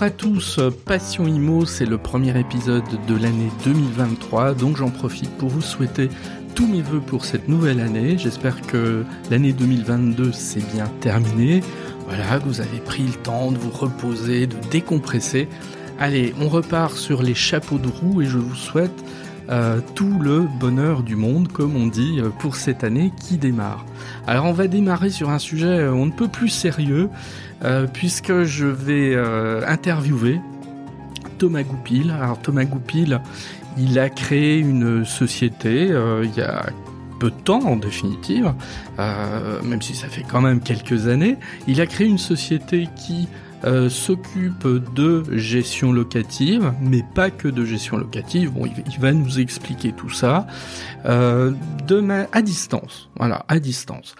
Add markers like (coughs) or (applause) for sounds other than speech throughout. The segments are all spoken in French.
Bonjour à tous, Passion Imo, c'est le premier épisode de l'année 2023, donc j'en profite pour vous souhaiter tous mes voeux pour cette nouvelle année. J'espère que l'année 2022 s'est bien terminée. Voilà, que vous avez pris le temps de vous reposer, de décompresser. Allez, on repart sur les chapeaux de roue et je vous souhaite euh, tout le bonheur du monde, comme on dit, euh, pour cette année qui démarre. Alors on va démarrer sur un sujet euh, on ne peut plus sérieux, puisque je vais interviewer Thomas Goupil. Alors Thomas Goupil, il a créé une société il y a peu de temps en définitive, même si ça fait quand même quelques années. Il a créé une société qui euh, s'occupe de gestion locative, mais pas que de gestion locative. Bon, il, va nous expliquer tout ça euh, à distance. Voilà, à distance.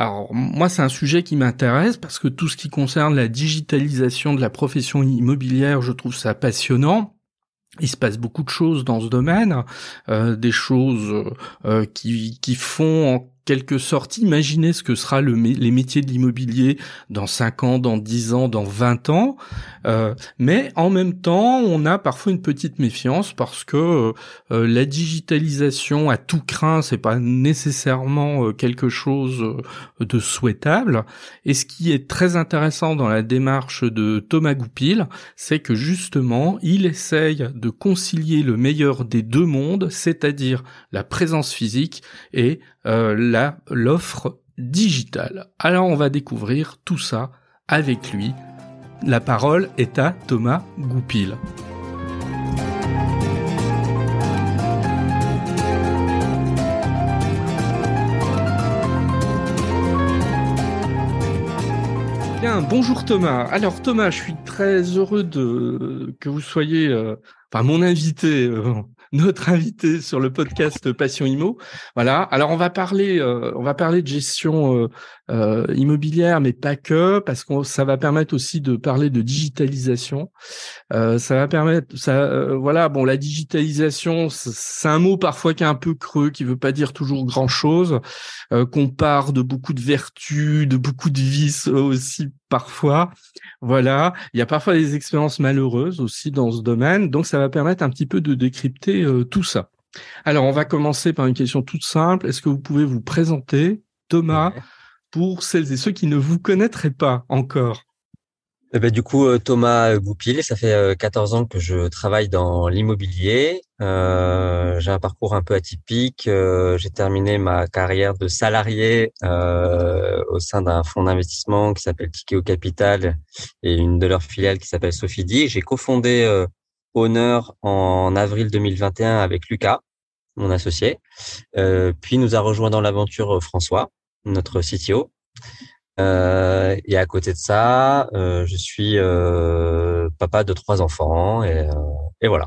Alors moi, c'est un sujet qui m'intéresse parce que tout ce qui concerne la digitalisation de la profession immobilière, je trouve ça passionnant. Il se passe beaucoup de choses dans ce domaine, euh, des choses euh, qui, qui font quelque sorte imaginer ce que sera le, les métiers de l'immobilier dans 5 ans, dans 10 ans, dans 20 ans. Euh, mais en même temps, on a parfois une petite méfiance parce que euh, euh, la digitalisation à tout craint, c'est pas nécessairement quelque chose de souhaitable. Et ce qui est très intéressant dans la démarche de Thomas Goupil, c'est que justement, il essaye de concilier le meilleur des deux mondes, c'est-à-dire la présence physique et la l'offre digitale. Alors on va découvrir tout ça avec lui. La parole est à Thomas Goupil. Bien, bonjour Thomas. Alors Thomas, je suis très heureux de que vous soyez, euh, enfin mon invité euh, notre invité sur le podcast Passion Imo. Voilà. Alors on va parler, euh, on va parler de gestion euh, euh, immobilière, mais pas que, parce que ça va permettre aussi de parler de digitalisation. ça va permettre, ça, voilà. Bon, la digitalisation, c'est un mot parfois qui est un peu creux, qui veut pas dire toujours grand chose, qu'on part de beaucoup de vertus, de beaucoup de vices aussi parfois. Voilà, il y a parfois des expériences malheureuses aussi dans ce domaine, donc ça va permettre un petit peu de décrypter euh, tout ça. Alors, on va commencer par une question toute simple. Est-ce que vous pouvez vous présenter, Thomas, pour celles et ceux qui ne vous connaîtraient pas encore? Eh ben, du coup, euh, Thomas Goupil, ça fait 14 euh, ans que je travaille dans l'immobilier. Euh, j'ai un parcours un peu atypique. j'ai terminé ma carrière de salarié au sein d'un fonds d'investissement qui s'appelle Tikeo Capital et une de leurs filiales qui s'appelle Sophie J'ai cofondé Honor en avril 2021 avec Lucas, mon associé. puis nous a rejoint dans l'aventure François, notre CTO. Euh, et à côté de ça, euh, je suis euh, papa de trois enfants et, et voilà.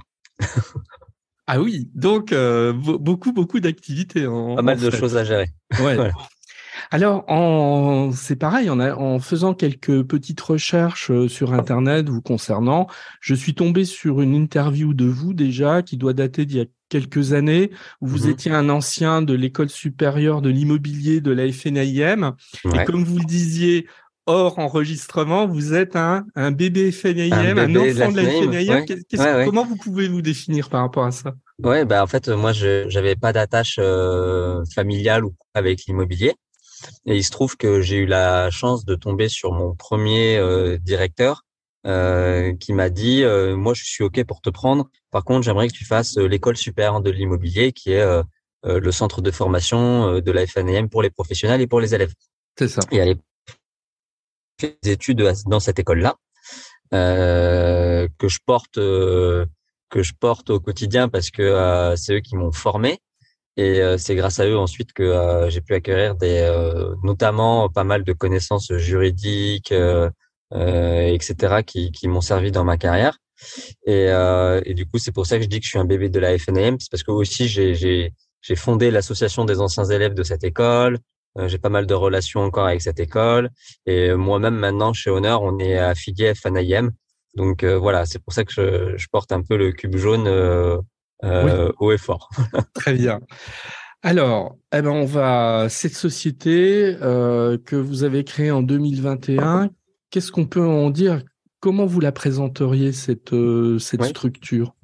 ah oui, donc beaucoup beaucoup d'activités. Pas mal de choses à gérer. Ouais. Alors, en... c'est pareil, en, en, faisant quelques petites recherches sur Internet vous concernant, je suis tombé sur une interview de vous déjà qui doit dater d'il y a quelques années, où vous mmh étiez un ancien de l'école supérieure de l'immobilier de la FNIM. Et comme vous le disiez, hors enregistrement, vous êtes un, un bébé FNIM, un, enfant de la FNIM. Comment vous pouvez vous définir par rapport à ça? Ouais, bah en fait, moi, je j'avais pas d'attache euh, familiale ou avec l'immobilier. Et il se trouve que j'ai eu la chance de tomber sur mon premier euh, directeur euh, qui m'a dit euh, moi je suis ok pour te prendre. Par contre, j'aimerais que tu fasses euh, l'école supérieure de l'immobilier, qui est le centre de formation de la FNM pour les professionnels et pour les élèves. C'est ça. Et aller faire des études dans cette école-là que je porte que je porte au quotidien parce que c'est eux qui m'ont formé. Et c'est grâce à eux ensuite que j'ai pu acquérir des, notamment pas mal de connaissances juridiques, euh, etc., qui, qui m'ont servi dans ma carrière. Et, euh, et du coup, c'est pour ça que je dis que je suis un bébé de la FNM, c'est parce que aussi j'ai fondé l'association des anciens élèves de cette école. Euh, j'ai pas mal de relations encore avec cette école. Et moi-même, maintenant, chez Honor, on est affilié FNIM. Donc voilà, c'est pour ça que je, je, porte un peu le cube jaune euh, haut et fort. (laughs) Très bien. Alors, eh ben on va cette société euh, que vous avez créée en 2021 qu'est-ce qu'on peut en dire? Comment vous la présenteriez cette cette structure?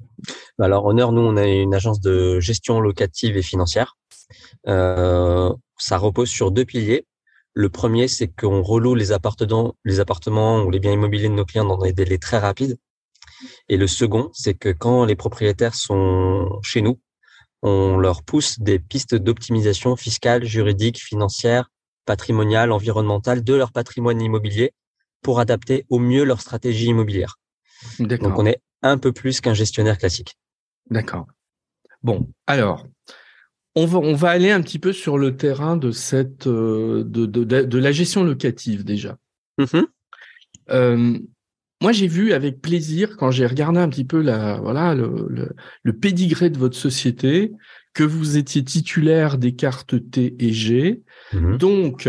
Alors Honneur, nous on a une agence de gestion locative et financière. ça repose sur deux piliers. Le premier, c'est qu'on reloue les appartements, les appartements ou les biens immobiliers de nos clients dans des délais très rapides. Et le second, c'est que quand les propriétaires sont chez nous, on leur pousse des pistes d'optimisation fiscale, juridique, financière, patrimoniale, environnementale de leur patrimoine immobilier pour adapter au mieux leur stratégie immobilière. Donc on est un peu plus qu'un gestionnaire classique. D'accord. Bon, alors, on va, on va aller un petit peu sur le terrain de cette euh, de, de, de, la gestion locative déjà. Euh, moi, j'ai vu avec plaisir quand j'ai regardé un petit peu la voilà le, le, le, pédigré de votre société que vous étiez titulaire des cartes T et G. Mm-hmm. Donc,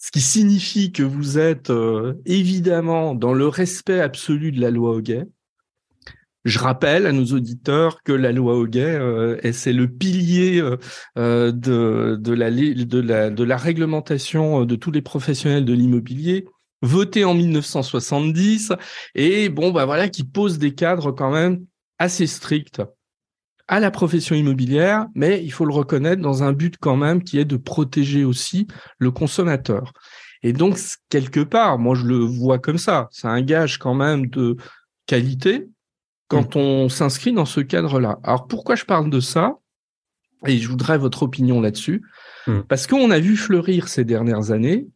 ce qui signifie que vous êtes euh, évidemment dans le respect absolu de la loi Hoguet. Je rappelle à nos auditeurs que la loi Hoguet, euh, c'est le pilier euh, euh, de, de, la, de, la, de la réglementation de tous les professionnels de l'immobilier, votée en 1970, et bon, bah voilà, qui pose des cadres quand même assez stricts à la profession immobilière, mais il faut le reconnaître dans un but quand même qui est de protéger aussi le consommateur. Et donc, quelque part, moi je le vois comme ça, c'est un gage quand même de qualité, quand mm. on s'inscrit dans ce cadre-là. Alors pourquoi je parle de ça? Et je voudrais votre opinion là-dessus. Mm. Parce qu'on a vu fleurir ces dernières années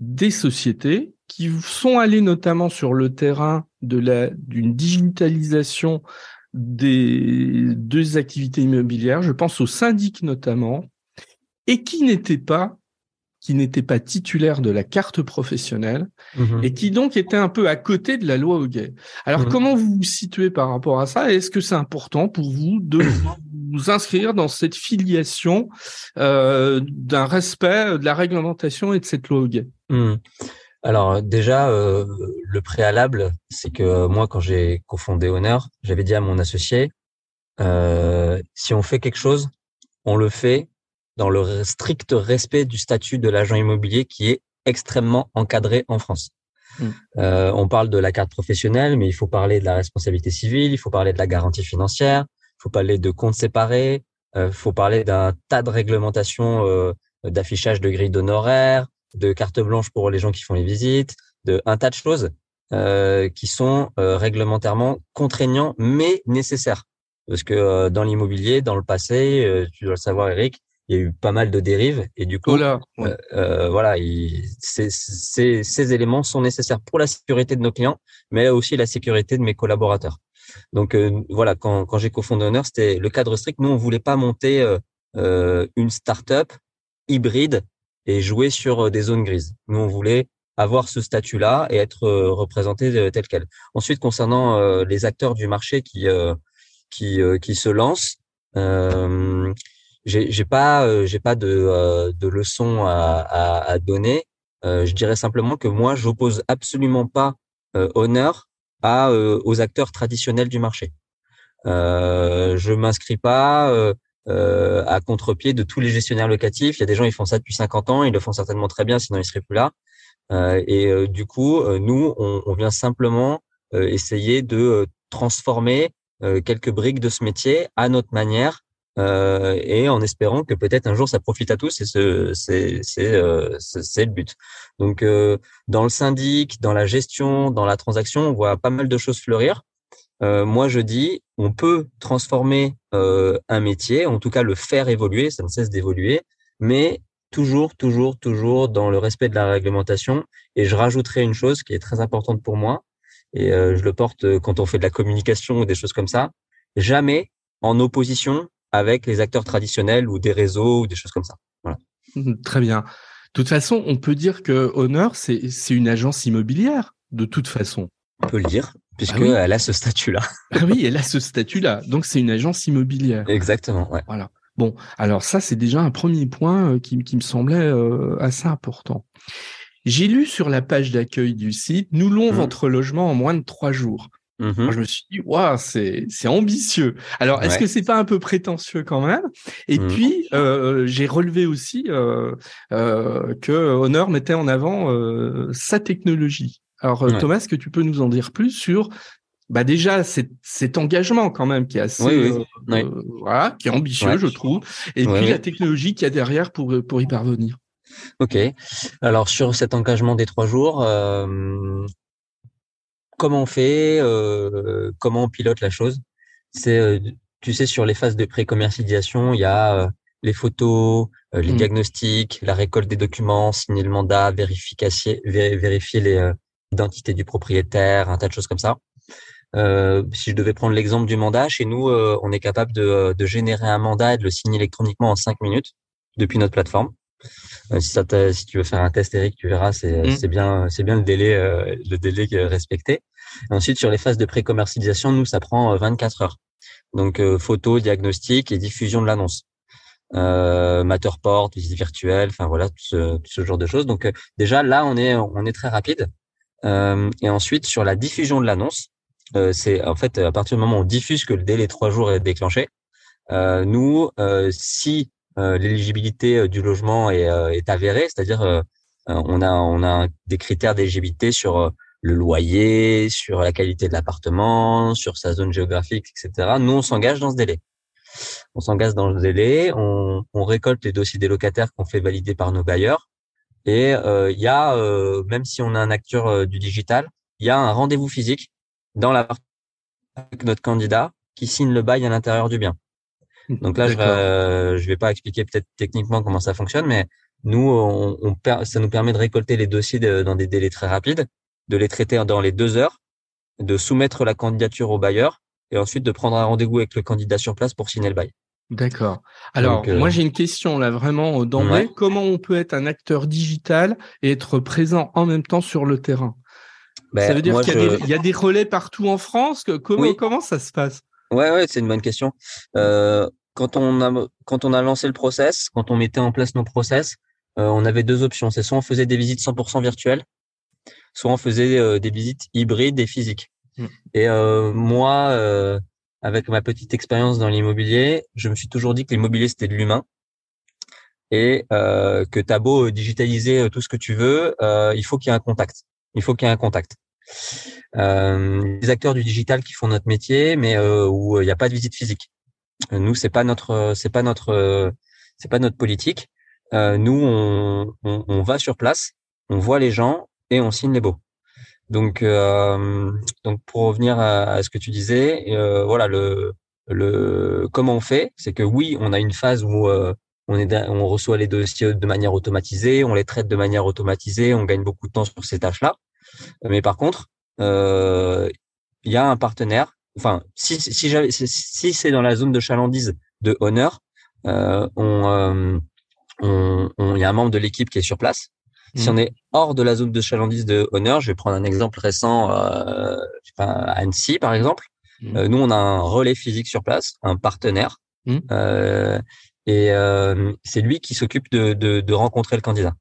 des sociétés qui sont allées notamment sur le terrain de la d'une digitalisation des deux activités immobilières, je pense aux syndics notamment, et qui n'étaient pas qui n'était pas titulaire de la carte professionnelle mhm. et qui donc était un peu à côté de la loi Hoguet. Alors mhm. comment vous vous situez par rapport à ça Est-ce que c'est important pour vous de (coughs) vous inscrire dans cette filiation euh, d'un respect de la réglementation et de cette loi Hoguet? Mhm. Alors déjà, euh, le préalable, c'est que moi, quand j'ai cofondé Honor, j'avais dit à mon associé, euh, si on fait quelque chose, on le fait dans le strict respect du statut de l'agent immobilier qui est extrêmement encadré en France. Mm. Euh, on parle de la carte professionnelle, mais il faut parler de la responsabilité civile, il faut parler de la garantie financière, il faut parler de comptes séparés, il euh, faut parler d'un tas de réglementations euh, d'affichage de grilles d'honoraires, de carte blanche pour les gens qui font les visites, de un tas de choses euh, qui sont réglementairement contraignants mais nécessaires. Parce que dans l'immobilier, dans le passé, tu dois le savoir, Eric, il y a eu pas mal de dérives et du coup, euh, euh, voilà, ces, éléments sont nécessaires pour la sécurité de nos clients, mais aussi la sécurité de mes collaborateurs. Donc euh, voilà, quand, quand j'ai cofondé Honor, c'était le cadre strict. Nous, on voulait pas monter une start-up hybride et jouer sur des zones grises. Nous, on voulait avoir ce statut-là et être représenté tel quel. Ensuite, concernant les acteurs du marché qui qui, qui se lancent, j'ai pas euh, j'ai pas de, euh, de leçons à, à, à donner. Euh, je dirais simplement que moi, j'oppose absolument pas honneur à aux acteurs traditionnels du marché. Euh, je m'inscris pas euh, à contre-pied de tous les gestionnaires locatifs. Il y a des gens qui font ça depuis 50 ans, ils le font certainement très bien, sinon ils seraient plus là. Euh, et du coup, nous, on, on, vient simplement essayer de transformer quelques briques de ce métier à notre manière euh, et en espérant que peut-être un jour ça profite à tous et c'est euh, le but. Donc euh, dans le syndic, dans la gestion, dans la transaction, on voit pas mal de choses fleurir. Moi je dis on peut transformer un métier, en tout cas le faire évoluer, ça ne cesse d'évoluer, mais toujours toujours toujours dans le respect de la réglementation. Et je rajouterai une chose qui est très importante pour moi et je le porte quand on fait de la communication ou des choses comme ça. Jamais en opposition avec les acteurs traditionnels ou des réseaux ou des choses comme ça. Voilà. Mmh, très bien. De toute façon, on peut dire que Honor, c'est une agence immobilière, de toute façon. On peut le dire, puisqu'elle ah a ce statut-là. (laughs) ah oui, elle a ce statut-là. Donc, c'est une agence immobilière. Exactement, ouais. Voilà. Bon, alors ça, c'est déjà un premier point euh, qui, qui me semblait euh, assez important. J'ai lu sur la page d'accueil du site, nous louons mmh. votre logement en moins de trois jours. Mmh je me suis dit, waouh, c'est c'est ambitieux. Alors, est-ce que c'est pas un peu prétentieux quand même? Et mmh. puis, euh, j'ai relevé aussi euh, euh, que Honor mettait en avant sa technologie. Alors Thomas, est-ce que tu peux nous en dire plus sur bah déjà cet, cet engagement quand même qui est assez voilà, qui est ambitieux je trouve et puis la technologie qu'il y a derrière pour pour y parvenir. Ok. Alors sur cet engagement des trois jours, comment on fait, euh, comment on pilote la chose? C'est, euh, tu sais, sur les phases de pré-commercialisation, il y a euh, les photos, les mmh. diagnostics, la récolte des documents, signer le mandat, vérifier, vérifier les l'identité du propriétaire, un tas de choses comme ça. si je devais prendre l'exemple du mandat, chez nous, on est capable de, de, générer un mandat et de le signer électroniquement en cinq minutes depuis notre plateforme. Euh, si, ça si tu veux faire un test, Eric, tu verras, c'est mm. c'est bien, c'est bien le délai, euh, le délai respecté. ensuite, sur les phases de pré-commercialisation, nous, ça prend 24 euh, heures. Donc, photo, diagnostic et diffusion de l'annonce. Euh, Matterport, visite virtuelle, enfin voilà, tout ce, tout ce, genre de choses. Donc, déjà là, on est, on est très rapide. Et ensuite, sur la diffusion de l'annonce, c'est en fait à partir du moment où on diffuse que le délai trois jours est déclenché. nous, si euh, l'éligibilité euh, du logement est, euh, est avérée, c'est-à-dire on a on a des critères d'éligibilité sur le loyer, sur la qualité de l'appartement, sur sa zone géographique, etc. Nous, on s'engage dans ce délai. On s'engage dans le délai, on, on, récolte les dossiers des locataires qu'on fait valider par nos bailleurs. Et il y a, même si on a un acteur du digital, il y a un rendez-vous physique dans la avec notre candidat qui signe le bail à l'intérieur du bien. Donc là, je vais, je vais pas expliquer peut-être techniquement comment ça fonctionne, mais nous, on, on, ça nous permet de récolter les dossiers dans des délais très rapides, de les traiter dans les deux heures, de soumettre la candidature au bailleur et ensuite de prendre un rendez-vous avec le candidat sur place pour signer le bail. D'accord. Alors, euh, moi, j'ai une question là vraiment d'emblée. Comment on peut être un acteur digital et être présent en même temps sur le terrain? Ben, Ça veut dire qu'il y, y, a des relais partout en France? Comment, comment ça se passe? Ouais, ouais, c'est une bonne question. Euh, quand on a quand on a lancé le process, quand on mettait en place nos process, euh, on avait deux options. C'est soit on faisait des visites 100% virtuelles, soit on faisait euh, des visites hybrides et physiques. Mm. Et euh, moi, euh, avec ma petite expérience dans l'immobilier, je me suis toujours dit que l'immobilier c'était de l'humain et que t'as beau digitaliser tout ce que tu veux, il faut qu'il y ait un contact. Il faut qu'il y ait un contact euh, les acteurs du digital qui font notre métier, mais euh, où il n'y a pas de visite physique. Nous, c'est pas notre, c'est pas notre, c'est pas notre politique. Euh, nous, on, on, on, va sur place, on voit les gens et on signe les baux. Donc, euh, donc pour revenir à, ce que tu disais, euh, voilà le, le comment on fait, c'est que oui, on a une phase où euh, on est, on reçoit les dossiers de manière automatisée, on les traite de manière automatisée, on gagne beaucoup de temps sur ces tâches-là. Mais par contre, euh, il y a un partenaire. Enfin, si si, si c'est dans la zone de chalandise de Honor, on, euh, on, il y a un membre de l'équipe qui est sur place. Si on est hors de la zone de chalandise de Honor, je vais prendre un exemple récent, euh, à Annecy par exemple. Mmh. Euh, nous, on a un relais physique sur place, un partenaire, mmh. euh, et euh, c'est lui qui s'occupe de, de, de, rencontrer le candidat.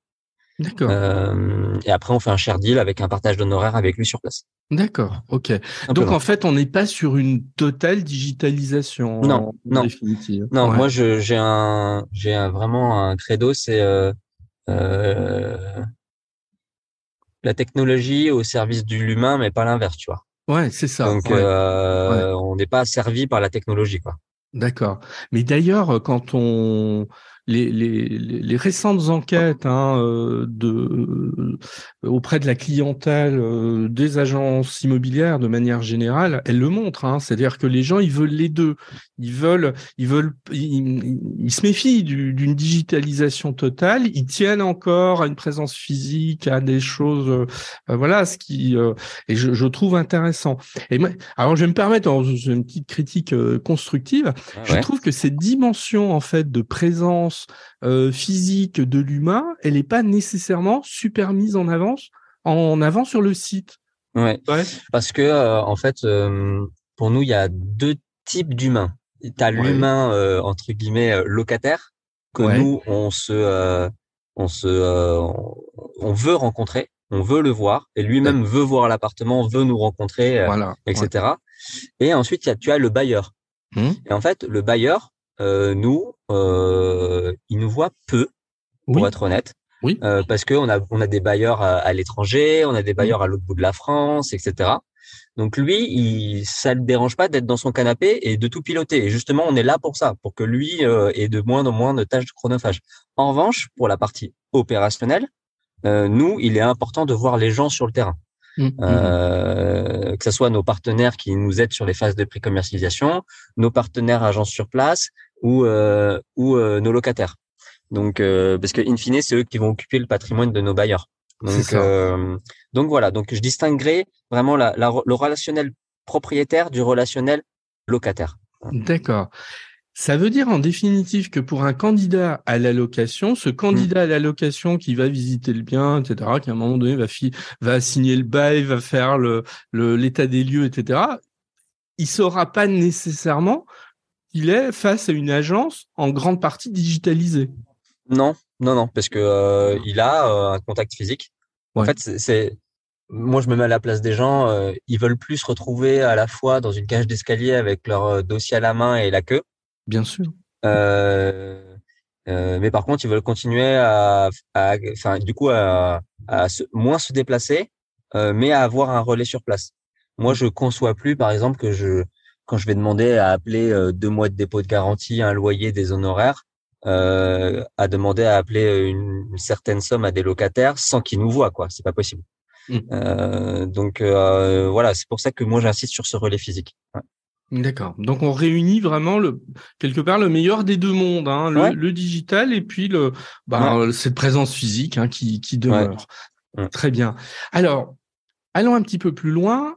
D'accord. Euh, et après, on fait un share deal avec un partage d'honoraires avec lui sur place. D'accord. Ok. Donc en fait, on n'est pas sur une totale digitalisation. Non, non, non. Moi, j'ai un, j'ai vraiment un credo, c'est euh, la technologie au service de l'humain, mais pas l'inverse, tu vois. Ouais, c'est ça. Donc, euh, on n'est pas servi par la technologie, quoi. D'accord. Mais d'ailleurs, quand on les, les, les, récentes enquêtes hein, euh, de, euh, auprès de la clientèle euh, des agences immobilières de manière générale, elles le montrent. Hein, C'est-à-dire que les gens, ils veulent les deux. Ils veulent, ils veulent, ils, se méfient d'une digitalisation totale. Ils tiennent encore à une présence physique, à des choses, voilà, ce qui et je, je, trouve intéressant. Et moi, alors, je vais me permettre une petite critique constructive. Ah je trouve que cette dimension en fait de présence euh, physique de l'humain, elle n'est pas nécessairement super mise en avance en avant sur le site. Ouais. Parce que euh, en fait, euh, pour nous, il y a deux types d'humains. Tu as l'humain entre guillemets locataire que nous on se on se on veut rencontrer, on veut le voir et lui-même veut voir l'appartement, veut nous rencontrer, etc. Et ensuite, tu as le bailleur. Mmh. Et en fait, le bailleur, nous, euh, il nous voit peu, pour être honnête. Oui. Euh, parce que on a on a des bailleurs à, l'étranger, on a des bailleurs à l'autre bout de la France, etc. Donc lui, il, ça le dérange pas d'être dans son canapé et de tout piloter. Et justement, on est là pour ça, pour que lui euh, ait de moins en moins de tâches chronophages. En revanche, pour la partie opérationnelle, euh, nous, il est important de voir les gens sur le terrain. Mmh, mmh. Euh, que ce soit nos partenaires qui nous aident sur les phases de pré-commercialisation, nos partenaires agences sur place ou, euh, ou euh, nos locataires. Donc, euh, parce que in fine, c'est eux qui vont occuper le patrimoine de nos bailleurs. Donc, euh, donc voilà. Donc, je distinguerai vraiment la, la, le relationnel propriétaire du relationnel locataire. D'accord. Ça veut dire en définitive que pour un candidat à l'allocation, ce candidat à l'allocation qui va visiter le bien, etc., qui à un moment donné va, va signer le bail, va faire le l'état des lieux, etc., il saura pas nécessairement qu'il est face à une agence en grande partie digitalisée. Non, non, non, parce que euh, il a euh, un contact physique. En fait, c'est moi, je me mets à la place des gens. Euh, ils veulent plus se retrouver à la fois dans une cage d'escalier avec leur dossier à la main et la queue, Bien sûr. Euh, euh, mais par contre, ils veulent continuer à, enfin, du coup, à, à se, moins se déplacer, euh, mais à avoir un relais sur place. Moi, je conçois plus, par exemple, que je, quand je vais demander à appeler euh, deux mois de dépôt de garantie, un loyer, des honoraires, euh, à demander à appeler une, une, certaine somme à des locataires sans qu'ils nous voient, quoi. C'est pas possible. Mmh. Euh, donc voilà, c'est pour ça que moi j'insiste sur ce relais physique. Ouais. D'accord. Donc on réunit vraiment le quelque part le meilleur des deux mondes, hein, le, digital et puis le bah, cette présence physique hein, qui, qui demeure. Très bien. Alors allons un petit peu plus loin.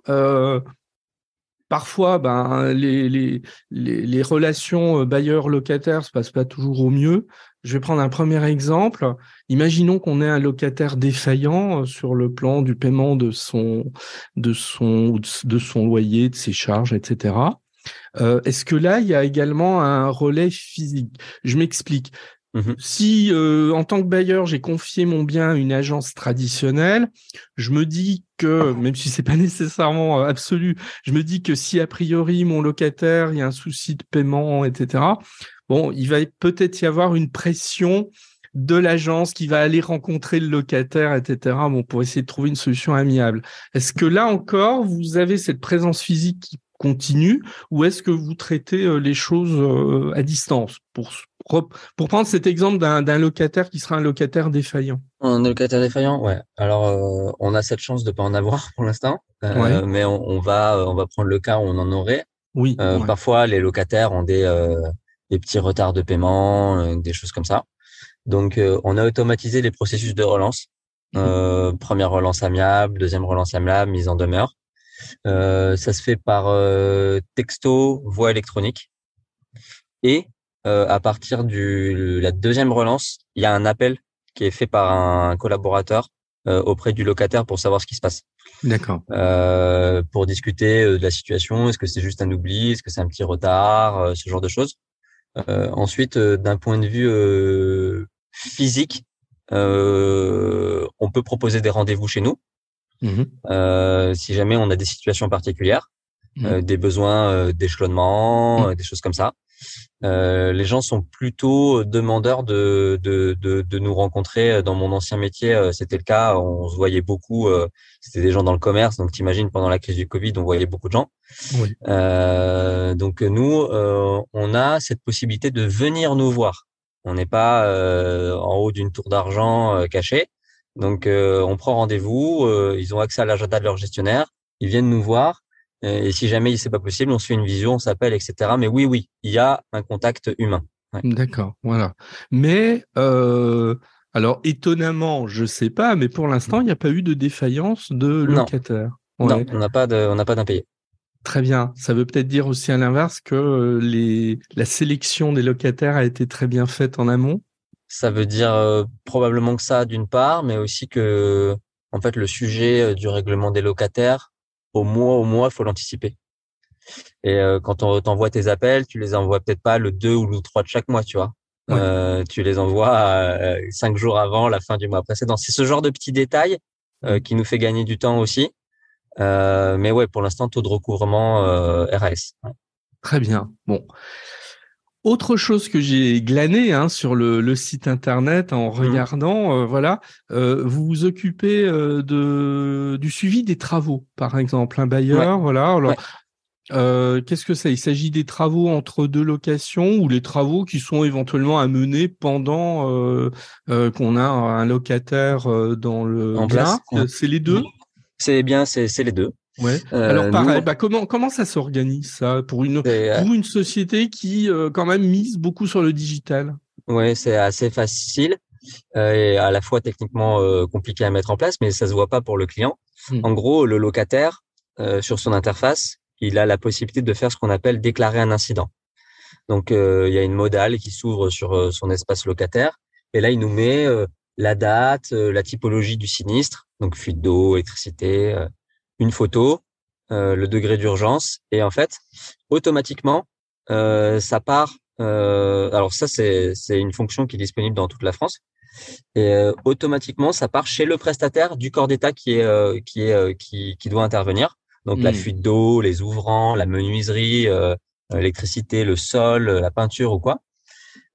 Euh, parfois, ben les, les, les, les relations bailleurs-locataires se passent pas toujours au mieux. Je vais prendre un premier exemple. Imaginons qu'on ait un locataire défaillant sur le plan du paiement de son, de son, de son loyer, de ses charges, etc. Euh, Est-ce que là, il y a également un relais physique? Je m'explique. Mmh si euh, en tant que bailleur j'ai confié mon bien à une agence traditionnelle, je me dis que même si c'est pas (laughs) nécessairement euh, absolu, je me dis que si a priori mon locataire il y a un souci de paiement, etc. Bon, il va peut-être y avoir une pression de l'agence qui va aller rencontrer le locataire, etc. Bon, pour essayer de trouver une solution amiable. Est-ce que là encore vous avez cette présence physique qui continue ou est-ce que vous traitez euh, les choses euh, à distance pour, pour prendre cet exemple d'un locataire qui sera un locataire défaillant Un locataire défaillant, ouais. Alors, euh, on a cette chance de pas en avoir pour l'instant, mais on, va on va prendre le cas où on en aurait. Oui. Parfois, les locataires ont des des petits retards de paiement, des choses comme ça. Donc, on a automatisé les processus de relance. Mmh. première relance amiable, deuxième relance amiable, mise en demeure. Euh, ça se fait par euh, texto, voix électronique. Et euh, à partir de la deuxième relance, il y a un appel qui est fait par un collaborateur auprès du locataire pour savoir ce qui se passe. D'accord. Euh, pour discuter de la situation, est-ce que c'est juste un oubli, est-ce que c'est un petit retard, ce genre de choses. Euh, ensuite, d'un point de vue physique, on peut proposer des rendez-vous chez nous. Mmh euh, si jamais on a des situations particulières, mmh. euh, des besoins euh, d'échelonnement, mmh. des choses comme ça. Les gens sont plutôt demandeurs de, de, de, de, nous rencontrer. Dans mon ancien métier, c'était le cas. On se voyait beaucoup. c'était des gens dans le commerce. Donc, t'imagines, pendant la crise du Covid, on voyait beaucoup de gens. Oui. donc, nous, on a cette possibilité de venir nous voir. On n'est pas en haut d'une tour d'argent cachée. Donc, euh, on prend rendez-vous. Euh, ils ont accès à l'agenda de leur gestionnaire. Ils viennent nous voir. Euh, et si jamais c'est pas possible, on se fait une vision, on s'appelle, etc. Mais oui, oui, il y a un contact humain. D'accord, voilà. Mais alors étonnamment, je sais pas, mais pour l'instant, il n'y a pas eu de défaillance de locataire. Non, on n'a pas de, on n'a pas d'impayé. Très bien. Ça veut peut-être dire aussi à l'inverse que les, la sélection des locataires a été très bien faite en amont. Ça veut dire euh, probablement que ça d'une part, mais aussi que en fait le sujet euh, du règlement des locataires, au mois au mois, faut l'anticiper. Et euh, quand on t'envoie tes appels, tu les envoies peut-être pas le 2 ou le 3 de chaque mois, tu vois. tu les envoies cinq jours avant la fin du mois précédent. C'est ce genre de petits détails qui nous fait gagner du temps aussi. mais ouais, pour l'instant, taux de recouvrement RAS. Très bien. Bon. Autre chose que j'ai glané hein, sur le, le, site internet en mmh. regardant, euh, voilà, euh, vous vous occupez euh, de du suivi des travaux, par exemple, un bailleur, voilà. Alors, qu'est-ce que c'est? Il s'agit des travaux entre deux locations ou les travaux qui sont éventuellement à mener pendant qu'on a un locataire dans le en place. C'est les deux? C'est bien, c'est les deux. Ouais. Euh, Alors pareil, bah, comment comment ça s'organise ça pour une euh, pour une société qui euh, quand même mise beaucoup sur le digital? Ouais, c'est assez facile et à la fois techniquement compliqué à mettre en place, mais ça se voit pas pour le client. Hmm. En gros, le locataire sur son interface, il a la possibilité de faire ce qu'on appelle déclarer un incident. Donc il y a une modale qui s'ouvre sur son espace locataire et là il nous met la date, la typologie du sinistre, donc fuite d'eau, électricité une photo, euh, le degré d'urgence, et en fait, automatiquement, euh, ça part. Euh, alors ça, c'est une fonction qui est disponible dans toute la France. Et automatiquement, ça part chez le prestataire du corps d'État qui est qui est qui, qui doit intervenir. Donc la hmm. fuite d'eau, les ouvrants, la menuiserie, l'électricité, le sol, la peinture ou quoi.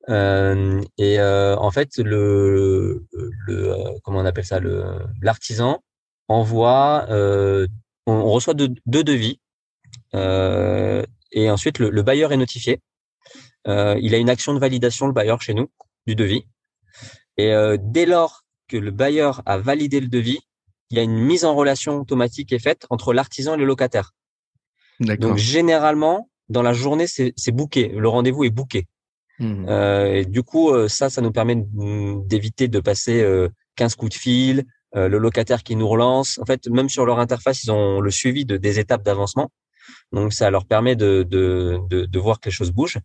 Euh, et euh, en fait, le, le comment on appelle ça, le l'artisan envoie, euh, on, reçoit deux, devis euh, et ensuite le, bailleur est notifié. Euh, il a une action de validation, le bailleur chez nous, du devis. Et dès lors que le bailleur a validé le devis, il y a une mise en relation automatique qui est faite entre l'artisan et le locataire. Donc généralement, dans la journée, c'est booké. Le rendez-vous est booké. Mmh. Euh, et du coup, ça, ça nous permet d'éviter de passer 15 coups de fil, euh, le locataire qui nous relance. En fait, même sur leur interface, ils ont le suivi de des étapes d'avancement. Donc ça leur permet de, de, de, de, voir que les choses bougent.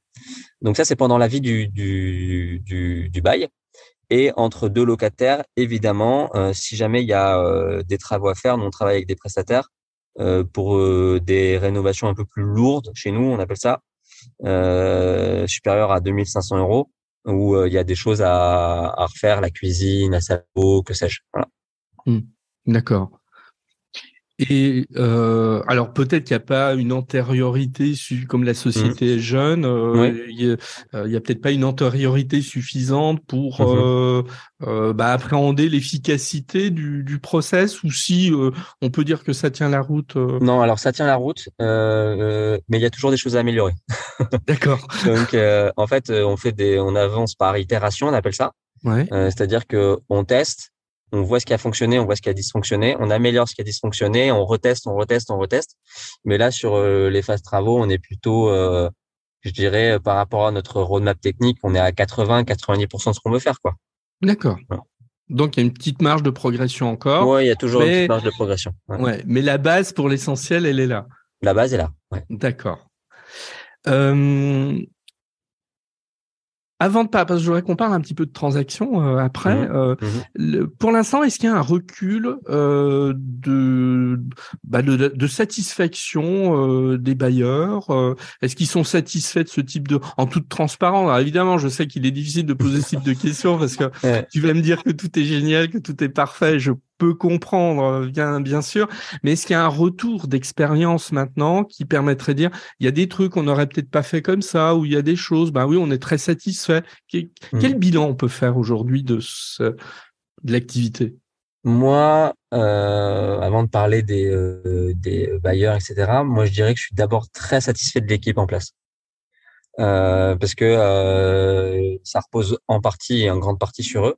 Donc ça, c'est pendant la vie du, du, du, du, bail. Et entre deux locataires, évidemment, euh, si jamais il y a euh, des travaux à faire, nous on travaille avec des prestataires euh, pour des rénovations un peu plus lourdes. Chez nous, on appelle ça supérieur à 2500 euros, où il y a des choses à, à refaire, la cuisine, la salle que sais-je. Voilà. Mmh. D'accord. Et euh, alors peut-être qu'il n'y a pas une antériorité, comme la société mmh. est jeune, euh, il n'y euh, a, peut-être pas une antériorité suffisante pour mmh bah, appréhender l'efficacité du, du, process, ou si on peut dire que ça tient la route. Non, alors ça tient la route, mais il y a toujours des choses à améliorer. (laughs) (laughs) D'accord. Donc en fait, on fait des, on avance par itération, on appelle ça. Ouais. C'est-à-dire que on teste, on voit ce qui a fonctionné, on voit ce qui a dysfonctionné, on améliore ce qui a dysfonctionné, on reteste, on reteste, on reteste. Mais là, sur euh, les phases travaux, on est plutôt, euh, je dirais, par rapport à notre roadmap technique, on est à 80-90% de ce qu'on veut faire, quoi. D'accord. Donc il y a une petite marge de progression encore. Oui, il y a toujours une petite marge de progression. Ouais. mais la base pour l'essentiel, elle est là. La base est là. D'accord. Euh, avant de pas, parce que je voudrais qu'on parle un petit peu de transactions euh, après. Mmh. Euh, mmh. pour l'instant, est-ce qu'il y a un recul euh, de, bah de, de satisfaction des bailleurs Est-ce qu'ils sont satisfaits de ce type de, en toute transparence? Alors, Évidemment, je sais qu'il est difficile de poser ce type de questions parce que (laughs) tu vas me dire que tout est génial, que tout est parfait. Je peut comprendre, bien, bien sûr, mais est-ce qu'il y a un retour d'expérience maintenant qui permettrait de dire, il y a des trucs qu'on n'aurait peut-être pas fait comme ça, ou il y a des choses, ben oui, on est très satisfait. Quel, mmh. bilan on peut faire aujourd'hui de, ce, de l'activité? Moi, euh, avant de parler des, euh, des bailleurs, etc., moi, je dirais que je suis d'abord très satisfait de l'équipe en place. Euh, parce que ça repose en partie et en grande partie sur eux.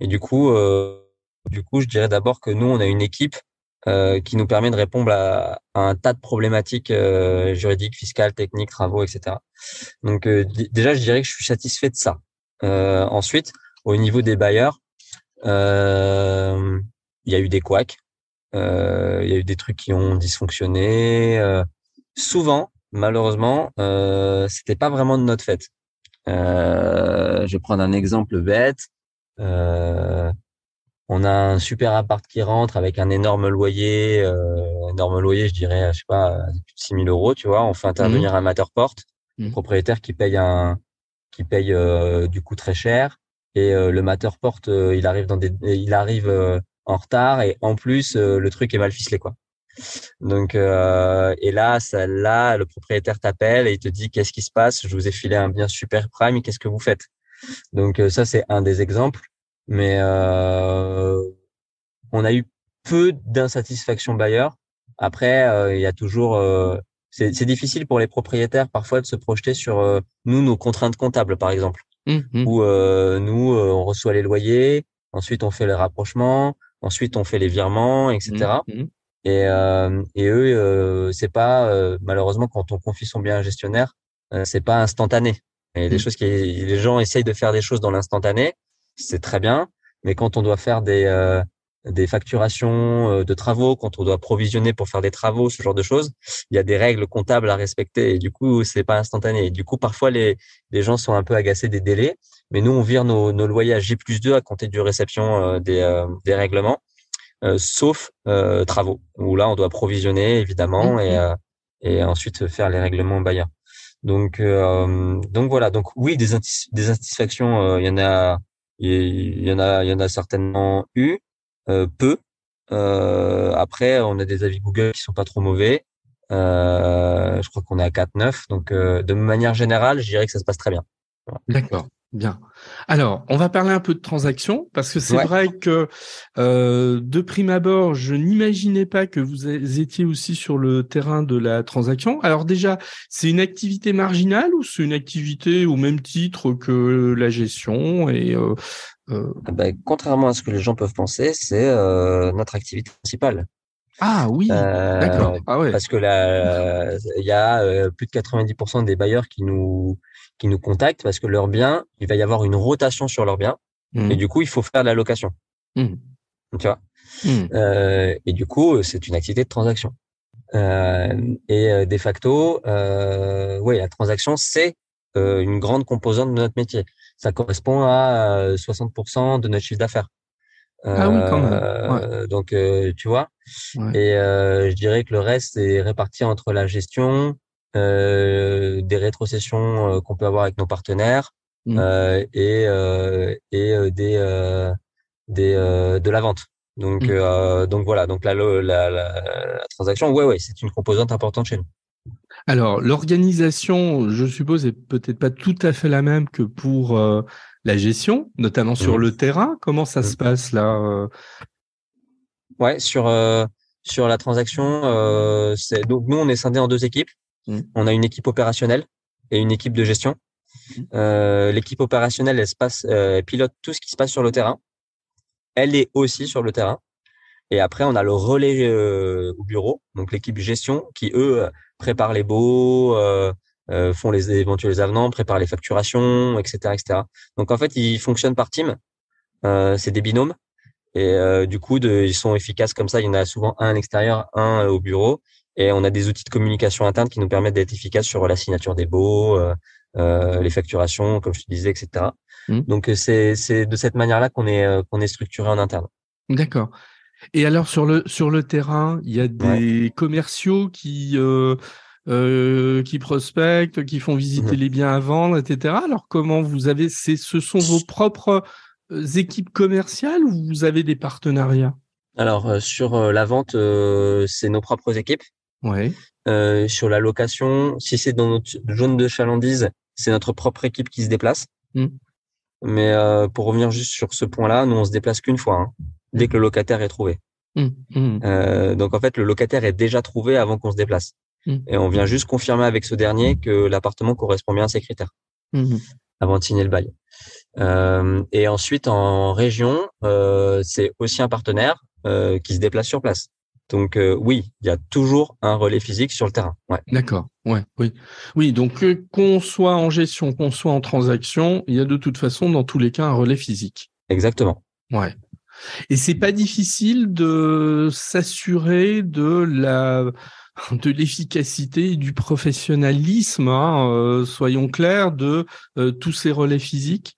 Et du coup, euh, du coup, je dirais d'abord que nous, on a une équipe euh, qui nous permet de répondre à, un tas de problématiques euh, juridiques, fiscales, techniques, travaux, etc. Donc euh, déjà, je dirais que je suis satisfait de ça. ensuite, au niveau des bailleurs, il y a eu des couacs, il y a eu des trucs qui ont dysfonctionné. souvent, malheureusement, euh, c'était pas vraiment de notre fait. je vais prendre un exemple bête. A un super appart qui rentre avec un énorme loyer, euh, énorme loyer, je dirais, je sais pas, plus de 6 000 euros, tu vois. On fait intervenir mmh. un Matterport, mmh. propriétaire qui paye un, qui paye euh, du coup très cher. Et euh, le Matterport, euh, il arrive dans des, il arrive en retard et en plus le truc est mal ficelé, quoi. Donc et là, ça, là, le propriétaire t'appelle et il te dit qu'est-ce qui se passe? Je vous ai filé un bien super prime, qu'est-ce que vous faites? Donc ça, c'est un des exemples. Mais on a eu peu d'insatisfaction bailleur. Après, il y a toujours c'est difficile pour les propriétaires parfois de se projeter sur euh, nous nos contraintes comptables par exemple. Mmh, mmh. où euh, nous euh, on reçoit les loyers ensuite on fait les rapprochements ensuite on fait les virements etc mmh, et et eux c'est pas malheureusement quand on confie son bien à un gestionnaire c'est pas instantané. Et des choses qui les gens essayent de faire des choses dans l'instantané c'est très bien mais quand on doit faire des des facturations euh, de travaux, quand on doit provisionner pour faire des travaux, ce genre de choses, il y a des règles comptables à respecter et du coup, c'est pas instantané. Et du coup, parfois, les, les gens sont un peu agacés des délais, mais nous, on vire nos, nos loyers à J plus 2 à compter du réception euh, des, euh, des règlements, sauf travaux, où là, on doit provisionner, évidemment, et, mmh. et ensuite faire les règlements bailleurs. Donc, donc voilà. Donc oui, des, des insatisfactions, il y en a, il y en a, il y en a certainement eu. Euh, peu. Euh, après, on a des avis Google qui sont pas trop mauvais. Euh, je crois qu'on est à 4-9. Donc, de manière générale, je dirais que ça se passe très bien. D'accord. Bien. Alors, on va parler un peu de transactions parce que c'est vrai que euh, de prime abord, je n'imaginais pas que vous étiez aussi sur le terrain de la transaction. Alors déjà, c'est une activité marginale ou c'est une activité au même titre que la gestion et euh, euh... Ah ben, contrairement à ce que les gens peuvent penser, c'est euh, notre activité principale. Ah oui, d'accord. Ah ouais. Parce que là, il y a plus de 90% des bailleurs qui nous qui nous contactent parce que leur bien, il va y avoir une rotation sur leur bien mmh. et du coup, il faut faire de la location. Mmh. Tu vois? Mmh. euh, Et du coup, c'est une activité de transaction. Euh, et euh, de facto, euh, oui, la transaction, c'est euh, une grande composante de notre métier. Ça correspond à 60% de notre chiffre d'affaires. Ah oui, quand même. Donc, tu vois. Et je dirais que le reste est réparti entre la gestion, euh, des rétrocessions euh, qu'on peut avoir avec nos partenaires mmh. euh, et et des des de la vente. Donc mmh. donc voilà, donc la la, la, transaction, ouais ouais, c'est une composante importante chez nous. Alors, l'organisation, je suppose, est peut-être pas tout à fait la même que pour la gestion, notamment sur mmh. le terrain. Comment ça se passe là Ouais, sur sur la transaction, c'est donc nous on est scindé en deux équipes. Mmh. On a une équipe opérationnelle et une équipe de gestion. Mmh. Euh, l'équipe opérationnelle, elle se passe, euh, pilote tout ce qui se passe sur le terrain. Elle est aussi sur le terrain. Et après, on a le relais euh, au bureau, donc l'équipe gestion, qui eux préparent les baux, font les éventuels avenants, préparent les facturations, etc., etc. Donc en fait, ils fonctionnent par team. c'est des binômes. Et du coup, de, ils sont efficaces comme ça. Il y en a souvent un à l'extérieur, un au bureau. Et on a des outils de communication interne qui nous permettent d'être efficaces sur la signature des baux, euh, euh les facturations, comme je te disais, etc. Mmh. Donc euh, c'est c'est de cette manière-là qu'on est euh, qu'on est structuré en interne. D'accord. Et alors sur le sur le terrain, il y a des commerciaux qui euh, euh, qui prospectent, qui font visiter mmh. les biens à vendre, etc. Alors comment vous avez c'est ce sont vos propres équipes commerciales ou vous avez des partenariats? Alors sur la vente, c'est nos propres équipes. Ouais. Euh, sur la location, si c'est dans notre zone de chalandise, c'est notre propre équipe qui se déplace. Mm. Mais euh, pour revenir juste sur ce point-là, nous on se déplace qu'une fois, hein, dès que le locataire est trouvé. Mm. Mm. Euh, donc en fait, le locataire est déjà trouvé avant qu'on se déplace. Et on vient juste confirmer avec ce dernier que l'appartement correspond bien à ses critères avant de signer le bail. Euh, et ensuite en région, euh, c'est aussi un partenaire euh, qui se déplace sur place. Donc oui, il y a toujours un relais physique sur le terrain. Ouais. D'accord. Ouais. Oui. Oui. Donc qu'on soit en gestion, qu'on soit en transaction, il y a de toute façon dans tous les cas un relais physique. Exactement. Ouais. Et c'est pas difficile de s'assurer de la (laughs) de l'efficacité et du professionnalisme, hein, euh, soyons clairs, de tous ces relais physiques.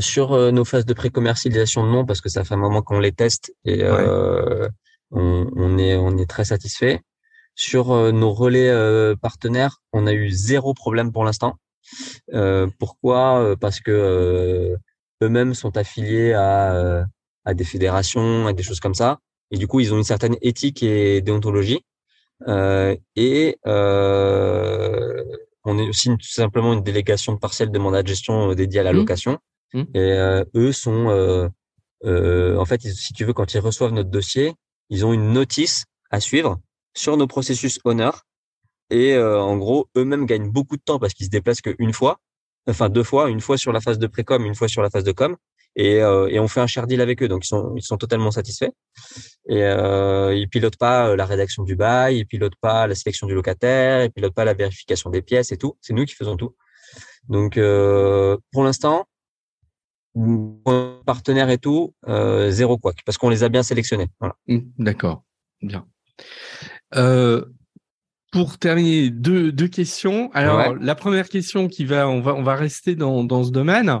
sur nos phases de pré-commercialisation, non, parce que ça fait un moment qu'on les teste et on, est, on est très satisfait. Sur euh, nos relais euh, partenaires, on a eu zéro problème pour l'instant. Euh, pourquoi? Parce que eux-mêmes sont affiliés à, à des fédérations, à des choses comme ça. et du coup, ils ont une certaine éthique et déontologie. Et on est aussi tout simplement une délégation de parcelles de mandat de gestion dédiée à la mmh. location. Mmh. Et eux sont, en fait, si tu veux, quand ils reçoivent notre dossier, ils ont une notice à suivre sur nos processus honneur. Et en gros, eux-mêmes gagnent beaucoup de temps parce qu'ils se déplacent qu'une fois enfin deux fois, une fois sur la phase de précom, une fois sur la phase de com, et, euh, et on fait un share deal avec eux, donc ils sont ils sont totalement satisfaits. Et euh, ils pilotent pas euh, la rédaction du bail, ils pilotent pas la sélection du locataire, ils pilotent pas la vérification des pièces et tout. C'est nous qui faisons tout. Donc euh, pour l'instant, partenaires et tout, euh, zéro quoi, parce qu'on les a bien sélectionnés. Voilà. Mmh, d'accord, bien. Euh, pour terminer, deux, deux questions. Alors, la première question qui va, on va, on va rester dans, dans ce domaine.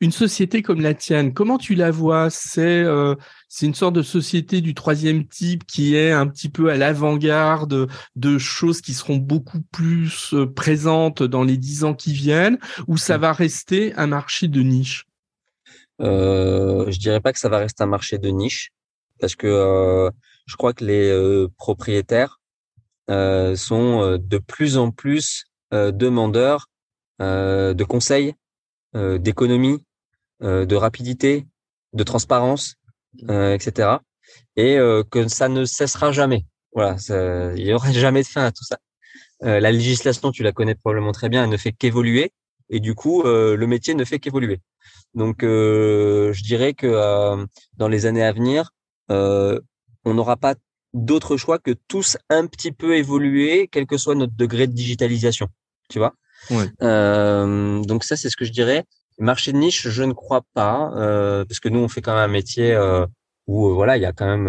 Une société comme la tienne, comment tu la vois? C'est euh, c'est une sorte de société du troisième type qui est un petit peu à l'avant-garde de choses qui seront beaucoup plus euh, présentes dans les dix ans qui viennent, ou ça va rester un marché de niche? Euh, Je dirais pas que ça va rester un marché de niche, parce que euh, je crois que les propriétaires euh, sont de plus en plus euh, demandeurs de conseils, d'économie, de rapidité, de transparence, etc. Et que ça ne cessera jamais. Voilà, ça, il n'y aura (laughs) jamais de fin à tout ça. la législation, tu la connais probablement très bien, elle ne fait qu'évoluer, et du coup, le métier ne fait qu'évoluer. Donc, je dirais que dans les années à venir, on n'aura pas d'autres choix que tous un petit peu évoluer, quel que soit notre degré de digitalisation. Tu vois? Euh, Donc ça, c'est ce que je dirais. Marché de niche, je ne crois pas, euh, parce que nous, on fait quand même un métier euh, où voilà, il y a quand même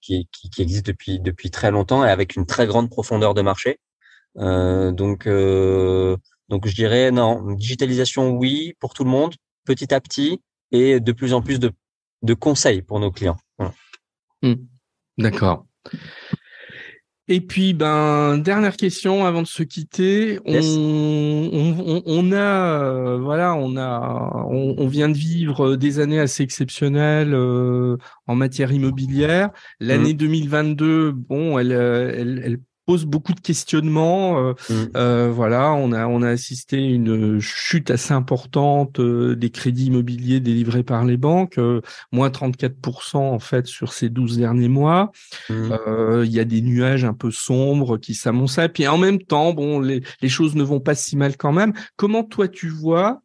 qui, qui, qui, existe depuis depuis très longtemps et avec une très grande profondeur de marché. donc donc je dirais non, digitalisation oui pour tout le monde, petit à petit et de plus en plus de de conseils pour nos clients. Mmh. D'accord. Et puis, ben, dernière question avant de se quitter. On, a, euh, voilà, on a, on, vient de vivre des années assez exceptionnelles euh, en matière immobilière. L'année 2022, mmh. bon, elle, elle, elle pose beaucoup de questionnements. Euh, mm. euh, voilà, on a on a assisté à une chute assez importante euh, des crédits immobiliers délivrés par les banques, moins 34% en fait sur ces 12 derniers mois. Mm. Il y a des nuages un peu sombres qui s'amoncellent. Puis en même temps, bon, les, les choses ne vont pas si mal quand même. Comment toi tu vois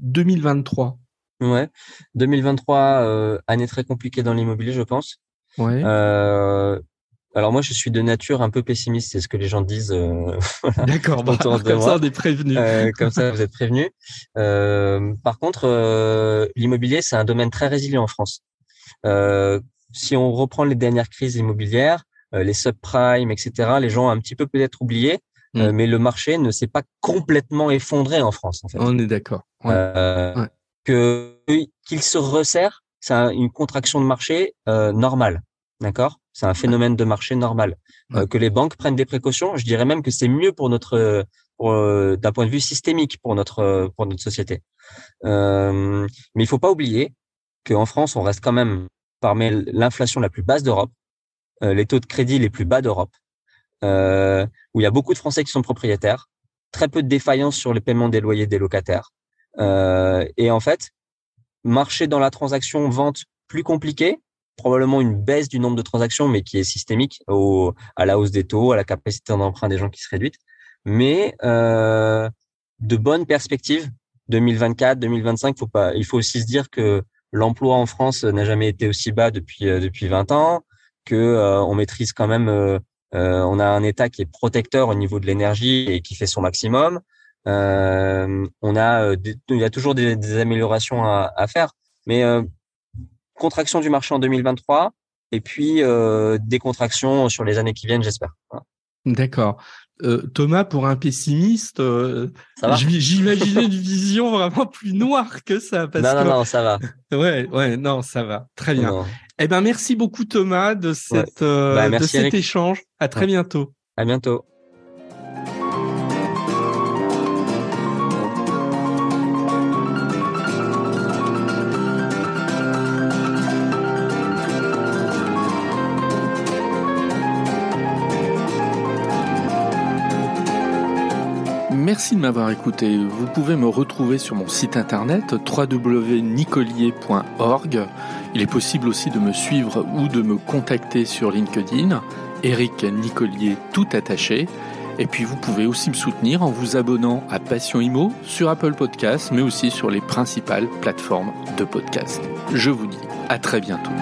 2023 Ouais, 2023, année très compliquée dans l'immobilier, je pense. Ouais. Euh, alors moi, je suis de nature un peu pessimiste, c'est ce que les gens disent. Euh, (laughs) D'accord, bah, comme ça on est prévenu. Euh, comme ça, vous êtes prévenu. Euh, par contre, l'immobilier, c'est un domaine très résilient en France. si on reprend les dernières crises immobilières, les subprimes, etc., les gens ont un petit peu peut-être oublié, mm. mais le marché ne s'est pas complètement effondré en France. En fait. On est d'accord. Que qu'il se resserre, c'est une contraction de marché normale. D'accord? C'est un phénomène de marché normal. Euh, que les banques prennent des précautions, je dirais même que c'est mieux pour notre, euh, d'un point de vue systémique pour notre pour notre société. Euh, mais il faut pas oublier qu'en France, on reste quand même parmi l'inflation la plus basse d'Europe, les taux de crédit les plus bas d'Europe, où il y a beaucoup de Français qui sont propriétaires, très peu de défaillances sur le paiement des loyers des locataires. et en fait, marché dans la transaction vente plus compliqué, probablement une baisse du nombre de transactions, mais qui est systémique au, à la hausse des taux, à la capacité d'emprunt des gens qui se réduit. Mais euh, de bonnes perspectives, 2024, 2025, faut pas, il faut aussi se dire que l'emploi en France n'a jamais été aussi bas depuis euh, depuis 20 ans, que euh, on maîtrise quand même, euh, on a un État qui est protecteur au niveau de l'énergie et qui fait son maximum. on a, il y a toujours des, des améliorations à, à faire, mais contraction du marché en 2023 et puis euh, des contractions sur les années qui viennent, j'espère. D'accord. Euh, Thomas, pour un pessimiste, euh, j'imaginais une vision vraiment plus noire que ça. Parce non, non, non, ça va. ouais, ouais, non, ça va. Très bien. Eh ben, merci beaucoup Thomas de cette bah, de cet échange. À très bientôt. À bientôt. Merci de m'avoir écouté. Vous pouvez me retrouver sur mon site internet www.nicolier.org. Il est possible aussi de me suivre ou de me contacter sur LinkedIn, Eric Nicolier tout attaché. Et puis vous pouvez aussi me soutenir en vous abonnant à Passion Imo sur Apple Podcasts, mais aussi sur les principales plateformes de podcast. Je vous dis à très bientôt.